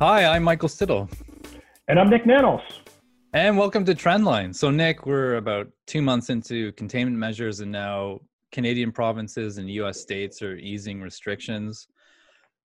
Hi, I'm Michael Stittle. And I'm Nik Nanos. And welcome to Trendline. So, Nick, we're about two months into containment measures, and now Canadian provinces and US states are easing restrictions.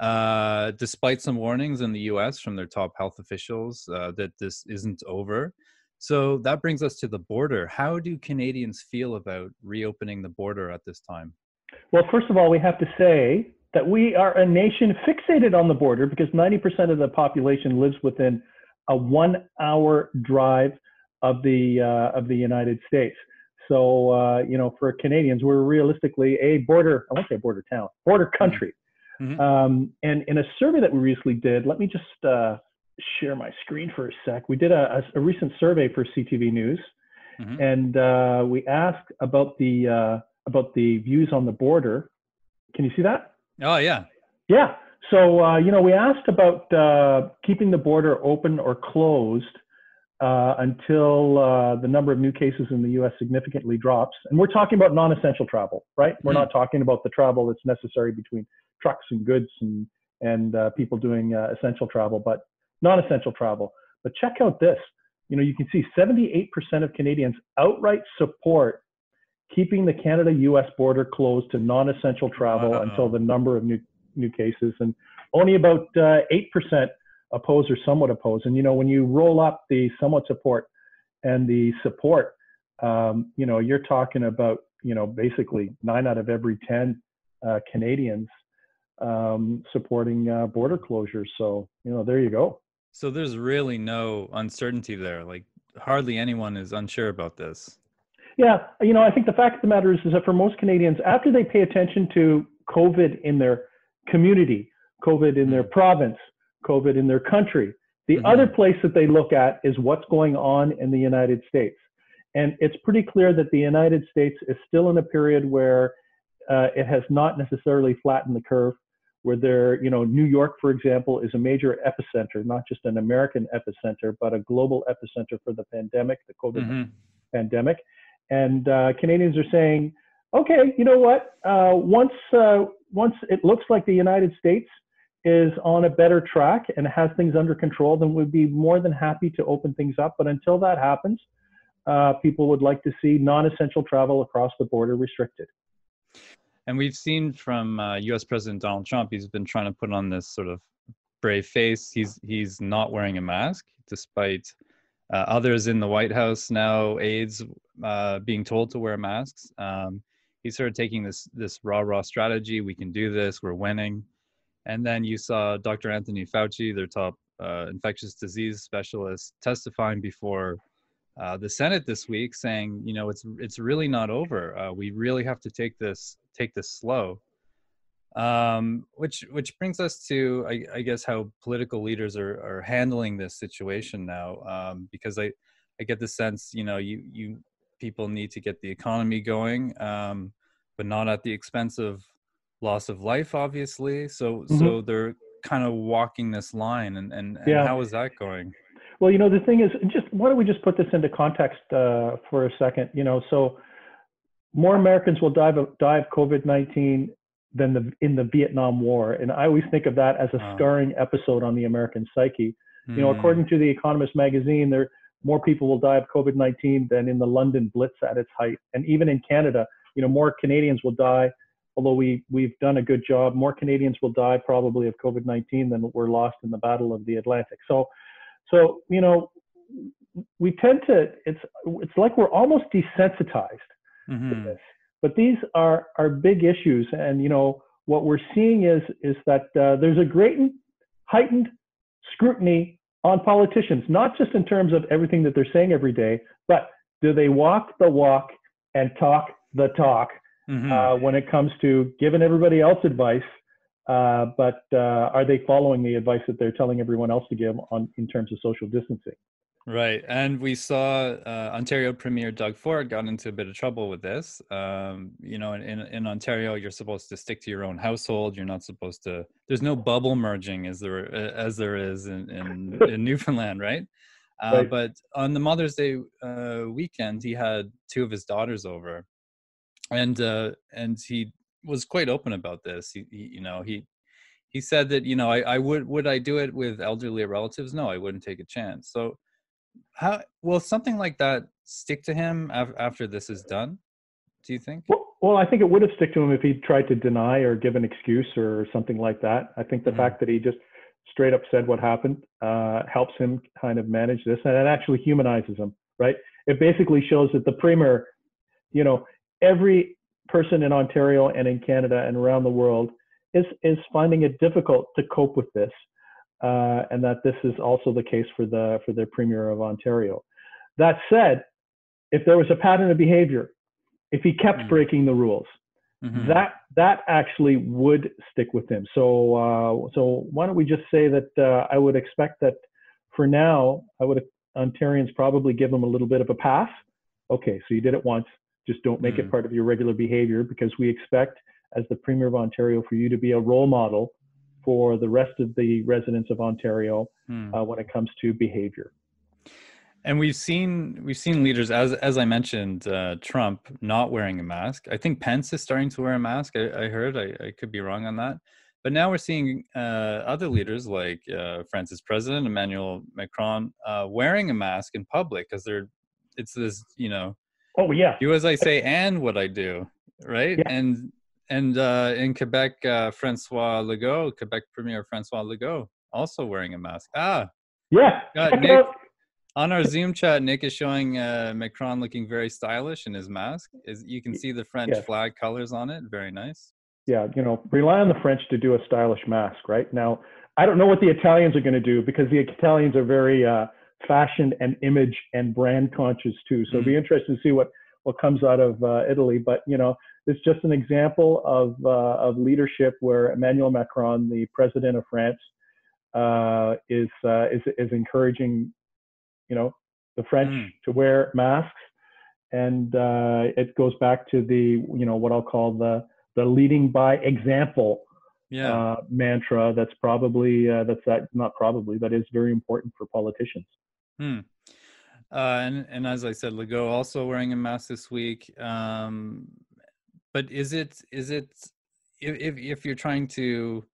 Uh, despite some warnings in the US from their top health officials uh, that this isn't over. So, that brings us to the border. How do Canadians feel about reopening the border at this time? Well, first of all, we have to say that we are a nation fixated on the border because 90% of the population lives within a one hour drive of the uh, of the United States. So uh, you know, for Canadians, we're realistically a border. I won't say border town, border mm-hmm. country. Mm-hmm. Um, and in a survey that we recently did, let me just uh, share my screen for a sec. We did a, a, a recent survey for CTV News, mm-hmm. and uh, we asked about the uh, about the views on the border. Can you see that? Oh yeah. Yeah. So uh, you know, we asked about uh, keeping the border open or closed uh, until uh, the number of new cases in the U.S. significantly drops, and we're talking about non-essential travel, right? We're mm-hmm. not talking about the travel that's necessary between trucks and goods and and uh, people doing uh, essential travel, but non-essential travel. But check out this. You know, you can see 78% of Canadians outright support keeping the Canada-U.S. border closed to non-essential travel until the number of new new cases, and only about uh, eight percent oppose or somewhat oppose. And you know, when you roll up the somewhat support and the support, um, you know, you're talking about you know basically nine out of every ten uh, Canadians um, supporting uh, border closures. So you know, there you go. So there's really no uncertainty there. Like hardly anyone is unsure about this. Yeah, you know, I think the fact of the matter is, is that for most Canadians, after they pay attention to COVID in their community, COVID in their mm-hmm. province, COVID in their country, the mm-hmm. other place that they look at is what's going on in the United States. And it's pretty clear that the United States is still in a period where uh, it has not necessarily flattened the curve, where there, you know, New York, for example, is a major epicenter, not just an American epicenter, but a global epicenter for the pandemic, the COVID mm-hmm. pandemic. And uh, Canadians are saying, okay, you know what? Uh, once uh, once it looks like the United States is on a better track and has things under control, then we'd be more than happy to open things up. But until that happens, uh, people would like to see non-essential travel across the border restricted. And we've seen from uh, U.S. President Donald Trump, he's been trying to put on this sort of brave face. He's he's not wearing a mask, despite uh, others in the White House now, aides uh, being told to wear masks. Um, he started taking this this raw rah strategy. We can do this. We're winning. And then you saw Dr. Anthony Fauci, their top uh, infectious disease specialist, testifying before uh, the Senate this week, saying, you know, it's it's really not over. Uh, we really have to take this take this slow. Um, which which brings us to, I, I, guess, how political leaders are are handling this situation now. Um, because I I get the sense, you know, you you people need to get the economy going, um, but not at the expense of loss of life, obviously. So mm-hmm. so they're kind of walking this line, and and, and yeah. how is that going? Well, you know, the thing is, just why don't we just put this into context uh, for a second? You know, so more Americans will die of die of COVID nineteen than the in the Vietnam War, and I always think of that as a scarring episode on the American psyche. Mm. You know, hmm. according to the Economist magazine, there more people will die of COVID nineteen than in the London Blitz at its height, and even in Canada, you know, more Canadians will die although we we've done a good job, more Canadians will die probably of COVID-19 than were lost in the Battle of the Atlantic. So, so you know, we tend to it's it's like we're almost desensitized mm-hmm. to this. But these are are big issues, and you know what we're seeing is is that uh, there's a great heightened scrutiny on politicians, not just in terms of everything that they're saying every day, but do they walk the walk and talk the talk mm-hmm. uh, when it comes to giving everybody else advice, uh, but uh, are they following the advice that they're telling everyone else to give on in terms of social distancing? Right, and we saw uh, Ontario Premier Doug Ford got into a bit of trouble with this. Um, you know, in, in Ontario, you're supposed to stick to your own household. You're not supposed to. There's no bubble merging as there as there is in in, in Newfoundland, right? Uh, right? But on the Mother's Day uh, weekend, he had two of his daughters over, and uh, and he was quite open about this. He, he, you know he he said that you know I, I would would I do it with elderly relatives? No, I wouldn't take a chance. So how will something like that stick to him af- after this is done? Do you think? Well, well, I think it would have stuck to him if he tried to deny or give an excuse or something like that. I think the mm-hmm. fact that he just straight up said what happened uh, helps him kind of manage this, and it actually humanizes him, right? It basically shows that the premier, you know, every person in Ontario and in Canada and around the world is is finding it difficult to cope with this, uh, and that this is also the case for the for the premier of Ontario. That said, if there was a pattern of behavior, if he kept mm-hmm. breaking the rules, mm-hmm. that that actually would stick with him. So uh, so why don't we just say that uh, I would expect that for now I would Ontarians probably give him a little bit of a pass. Okay, so you did it once. Just don't make mm-hmm. it part of your regular behavior because we expect as the Premier of Ontario for you to be a role model for the rest of the residents of Ontario mm. uh, when it comes to behavior. And we've seen we've seen leaders as as I mentioned, uh, Trump not wearing a mask. I think Pence is starting to wear a mask. I, I heard. I, I, could be wrong on that. But now we're seeing uh, other leaders like uh, France's president Emmanuel Macron uh, wearing a mask in public because they're it's this you know. Oh yeah. Do as I say and what I do, right? Yeah. And and uh, in Quebec, uh, Francois Legault, Quebec Premier Francois Legault, also wearing a mask. Ah, yeah. Nick, on our Zoom chat, Nick is showing uh, Macron looking very stylish in his mask. Is you can see the French yeah. flag colors on it. Very nice. Yeah, you know, rely on the French to do a stylish mask, right? Now, I don't know what the Italians are going to do because the Italians are very uh, fashion and image and brand conscious too. So mm-hmm. it'll be mm-hmm. interesting to see what what comes out of uh, Italy. But you know, it's just an example of, uh, of leadership where Emmanuel Macron, the president of France, uh, is, uh, is, is encouraging, you know, the French mm. to wear masks. And uh, it goes back to the, you know, what I'll call the, the leading by example yeah. Uh, mantra. That's probably, uh, that's that, not probably, that is very important for politicians. Hmm. Uh, and, and as I said, Legault also wearing a mask this week. Um, but is it is it if if you're trying to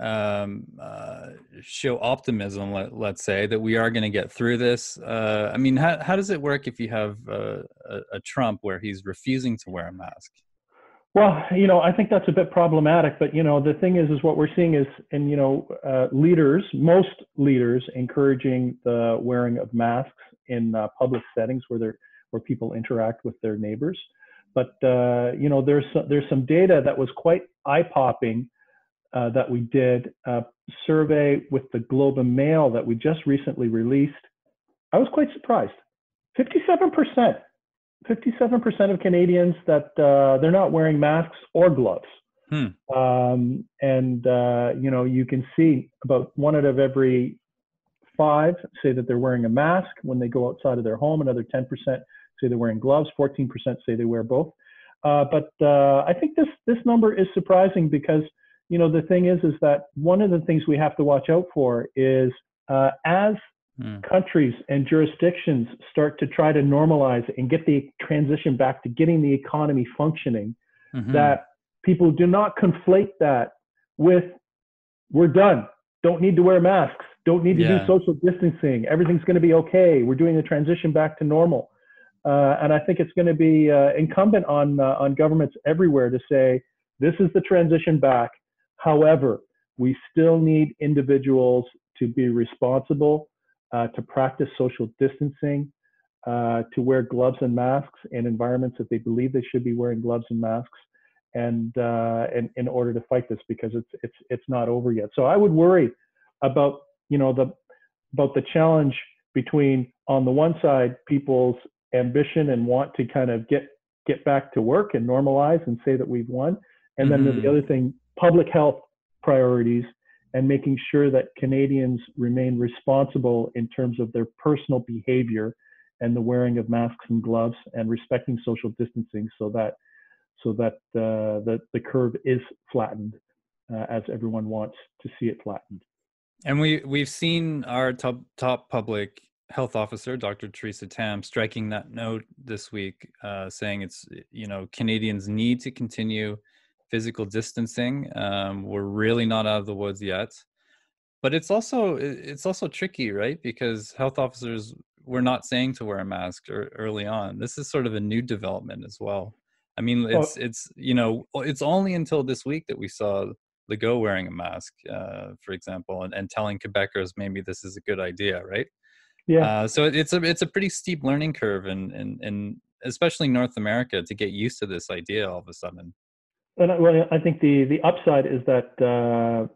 um, uh, show optimism, let, let's say that we are going to get through this. Uh, I mean, how how does it work if you have a, a, a Trump where he's refusing to wear a mask? Well, you know, I think that's a bit problematic. But you know, the thing is, is what we're seeing is, and you know, uh, leaders, most leaders, encouraging the wearing of masks in uh, public settings where they're where people interact with their neighbors. But uh, you know, there's some, there's some data that was quite eye-popping uh, that we did a survey with the Globe and Mail that we just recently released. I was quite surprised. 57%, 57% of Canadians that uh, they're not wearing masks or gloves. Hmm. Um, and uh, you know, you can see about one out of every five say that they're wearing a mask when they go outside of their home. Another 10% say they're wearing gloves. 14% say they wear both. Uh, but uh, I think this this number is surprising because you know the thing is is that one of the things we have to watch out for is uh, as mm. countries and jurisdictions start to try to normalize and get the transition back to getting the economy functioning, mm-hmm. that people do not conflate that with we're done, don't need to wear masks, don't need to yeah. do social distancing, everything's going to be okay, we're doing the transition back to normal. Uh, and I think it's going to be uh, incumbent on uh, on governments everywhere to say this is the transition back. However, we still need individuals to be responsible, to practice social distancing, uh, to wear gloves and masks in environments that they believe they should be wearing gloves and masks, and uh, in, in order to fight this because it's it's it's not over yet. So I would worry about you know the about the challenge between on the one side people's ambition and want to kind of get get back to work and normalize and say that we've won. And then mm-hmm. the other thing, public health priorities and making sure that Canadians remain responsible in terms of their personal behavior and the wearing of masks and gloves and respecting social distancing so that so that uh, the, the curve is flattened uh, as everyone wants to see it flattened. And we we've seen our top top public health officer, Dr. Teresa Tam, striking that note this week, uh, saying it's you know Canadians need to continue physical distancing. Um, we're really not out of the woods yet, but it's also it's also tricky, right? Because health officers were not saying to wear a mask early on. This is sort of a new development as well. I mean, it's it's you know it's only until this week that we saw Legault wearing a mask, uh, for example, and, and telling Quebecers maybe this is a good idea, right? Yeah. Uh, so it's a it's a pretty steep learning curve, and and and especially North America to get used to this idea all of a sudden. And I, well, I think the the upside is that uh,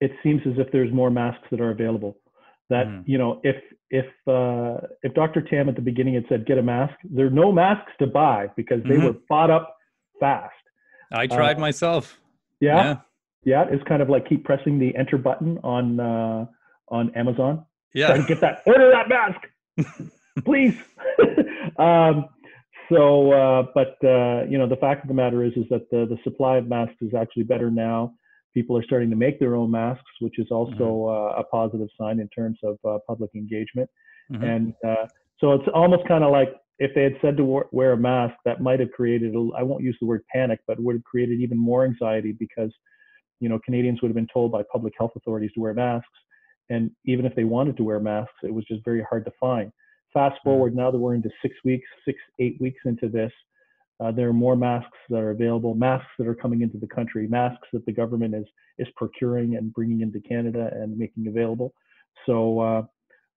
it seems as if there's more masks that are available. That mm. you know, if if uh, if Dr. Tam at the beginning had said get a mask, there are no masks to buy because they mm-hmm. were bought up fast. I tried uh, myself. Yeah, yeah, yeah, It's kind of like keep pressing the enter button on uh, on Amazon. Yeah, to get that order that mask, please. um, so, uh, but uh, you know, the fact of the matter is, is that the the supply of masks is actually better now. People are starting to make their own masks, which is also mm-hmm. uh, a positive sign in terms of uh, public engagement. Mm-hmm. And uh, so it's almost kind of like if they had said to wear a mask, that might have created, I won't use the word panic, but would have created even more anxiety because, you know, Canadians would have been told by public health authorities to wear masks. And even if they wanted to wear masks, it was just very hard to find. Fast mm-hmm. forward now that we're into six weeks, six, eight weeks into this, uh, there are more masks that are available, masks that are coming into the country, masks that the government is is procuring and bringing into Canada and making available. So, uh,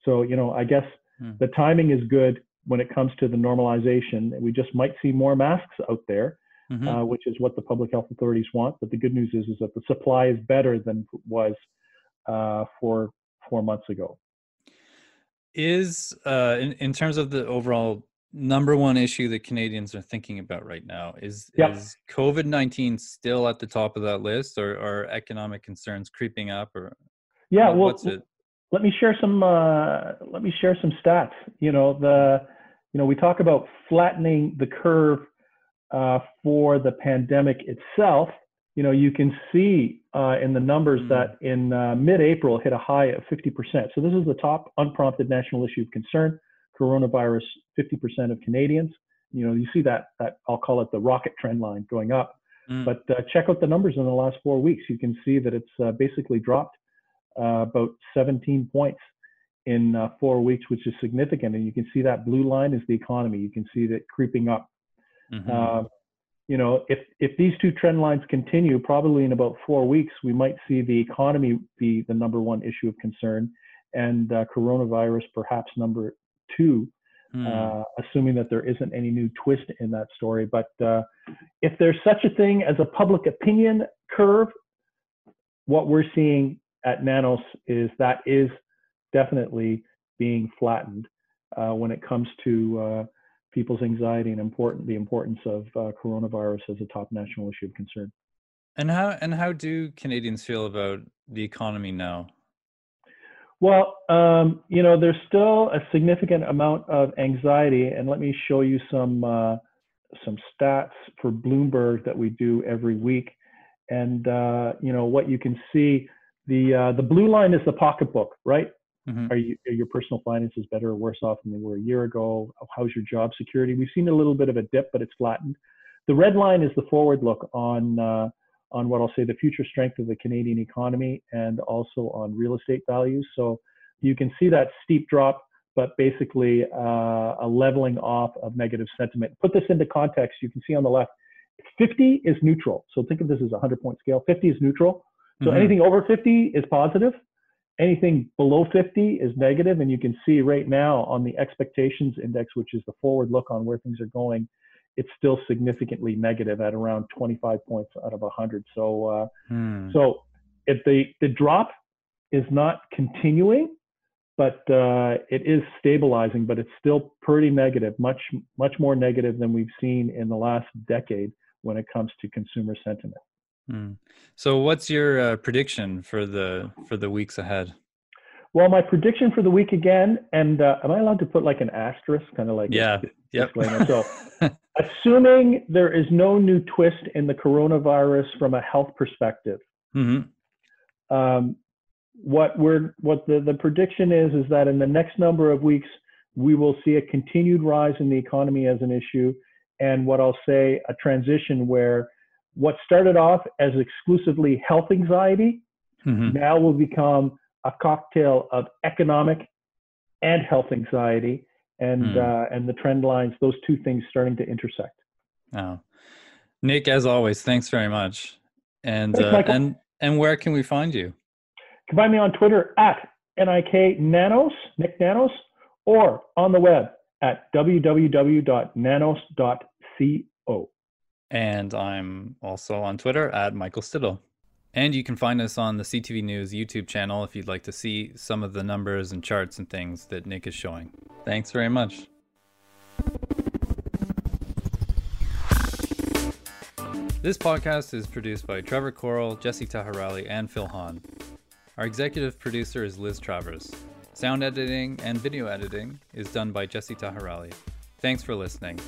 so you know, I guess mm. the timing is good when it comes to the normalization. We just might see more masks out there, mm-hmm. uh, which is what the public health authorities want. But the good news is is that the supply is better than it was uh, for four months ago. Is uh, in in terms of the overall number one issue that Canadians are thinking about right now? Is yep. is COVID nineteen still at the top of that list, or are economic concerns creeping up? Or yeah, well, what's it? Let me share some. Uh, let me share some stats. You know the, you know we talk about flattening the curve uh, for the pandemic itself. You know you can see uh, in the numbers mm. that in uh, mid-April hit a high of 50%. So this is the top unprompted national issue of concern coronavirus 50% of Canadians. You know, you see that, that I'll call it the rocket trend line going up. Mm. But uh, check out the numbers in the last four weeks. You can see that it's uh, basically dropped uh, about 17 points in uh, four weeks, which is significant. And you can see that blue line is the economy. You can see that creeping up. Mm-hmm. You know, if if these two trend lines continue, probably in about four weeks, we might see the economy be the number one issue of concern, and uh, coronavirus perhaps number two, mm. uh, assuming that there isn't any new twist in that story. But uh, if there's such a thing as a public opinion curve, what we're seeing at Nanos is that is definitely being flattened uh, when it comes to uh, people's anxiety and important the importance of uh, coronavirus as a top national issue of concern. And how and how do Canadians feel about the economy now? Well, um, you know, there's still a significant amount of anxiety, and let me show you some uh, some stats for Bloomberg that we do every week. And uh, you know what you can see the uh, the blue line is the pocketbook, right? Mm-hmm. Are, you, are your personal finances better or worse off than they were a year ago? How's your job security? We've seen a little bit of a dip, but it's flattened. The red line is the forward look on uh, on what I'll say the future strength of the Canadian economy and also on real estate values. So you can see that steep drop, but basically uh, a leveling off of negative sentiment. Put this into context, you can see on the left, 50 is neutral. So think of this as a 100 point scale. 50 is neutral. So mm-hmm. anything over 50 is positive. Anything below 50 is negative, and you can see right now on the expectations index, which is the forward look on where things are going, it's still significantly negative at around 25 points out of 100. So, uh, hmm. so if the the drop is not continuing, but uh, it is stabilizing, but it's still pretty negative, much much more negative than we've seen in the last decade when it comes to consumer sentiment. Hmm. So, what's your uh, prediction for the for the weeks ahead? Well, my prediction for the week again, and uh, am I allowed to put like an asterisk, kind of like yeah, yep. So, assuming there is no new twist in the coronavirus from a health perspective, mm-hmm. um, what we're what the, the prediction is is that in the next number of weeks we will see a continued rise in the economy as an issue, and what I'll say a transition where what started off as exclusively health anxiety Mhm. now will become a cocktail of economic and health anxiety, and Hmm. uh, and the trend lines, those two things starting to intersect. Oh. Nick, as always, thanks very much. And Thanks, uh, and and where can we find you? You can find me on Twitter at NIK Nanos, Nik Nanos, or on the web at www.nanos.co. And I'm also on Twitter at Michael Stittle. And you can find us on the CTV News YouTube channel if you'd like to see some of the numbers and charts and things that Nick is showing. Thanks very much. This podcast is produced by Trevor Coral, Jesse Taharali, and Phil Hahn. Our executive producer is Liz Travers. Sound editing and video editing is done by Jesse Taharali. Thanks for listening.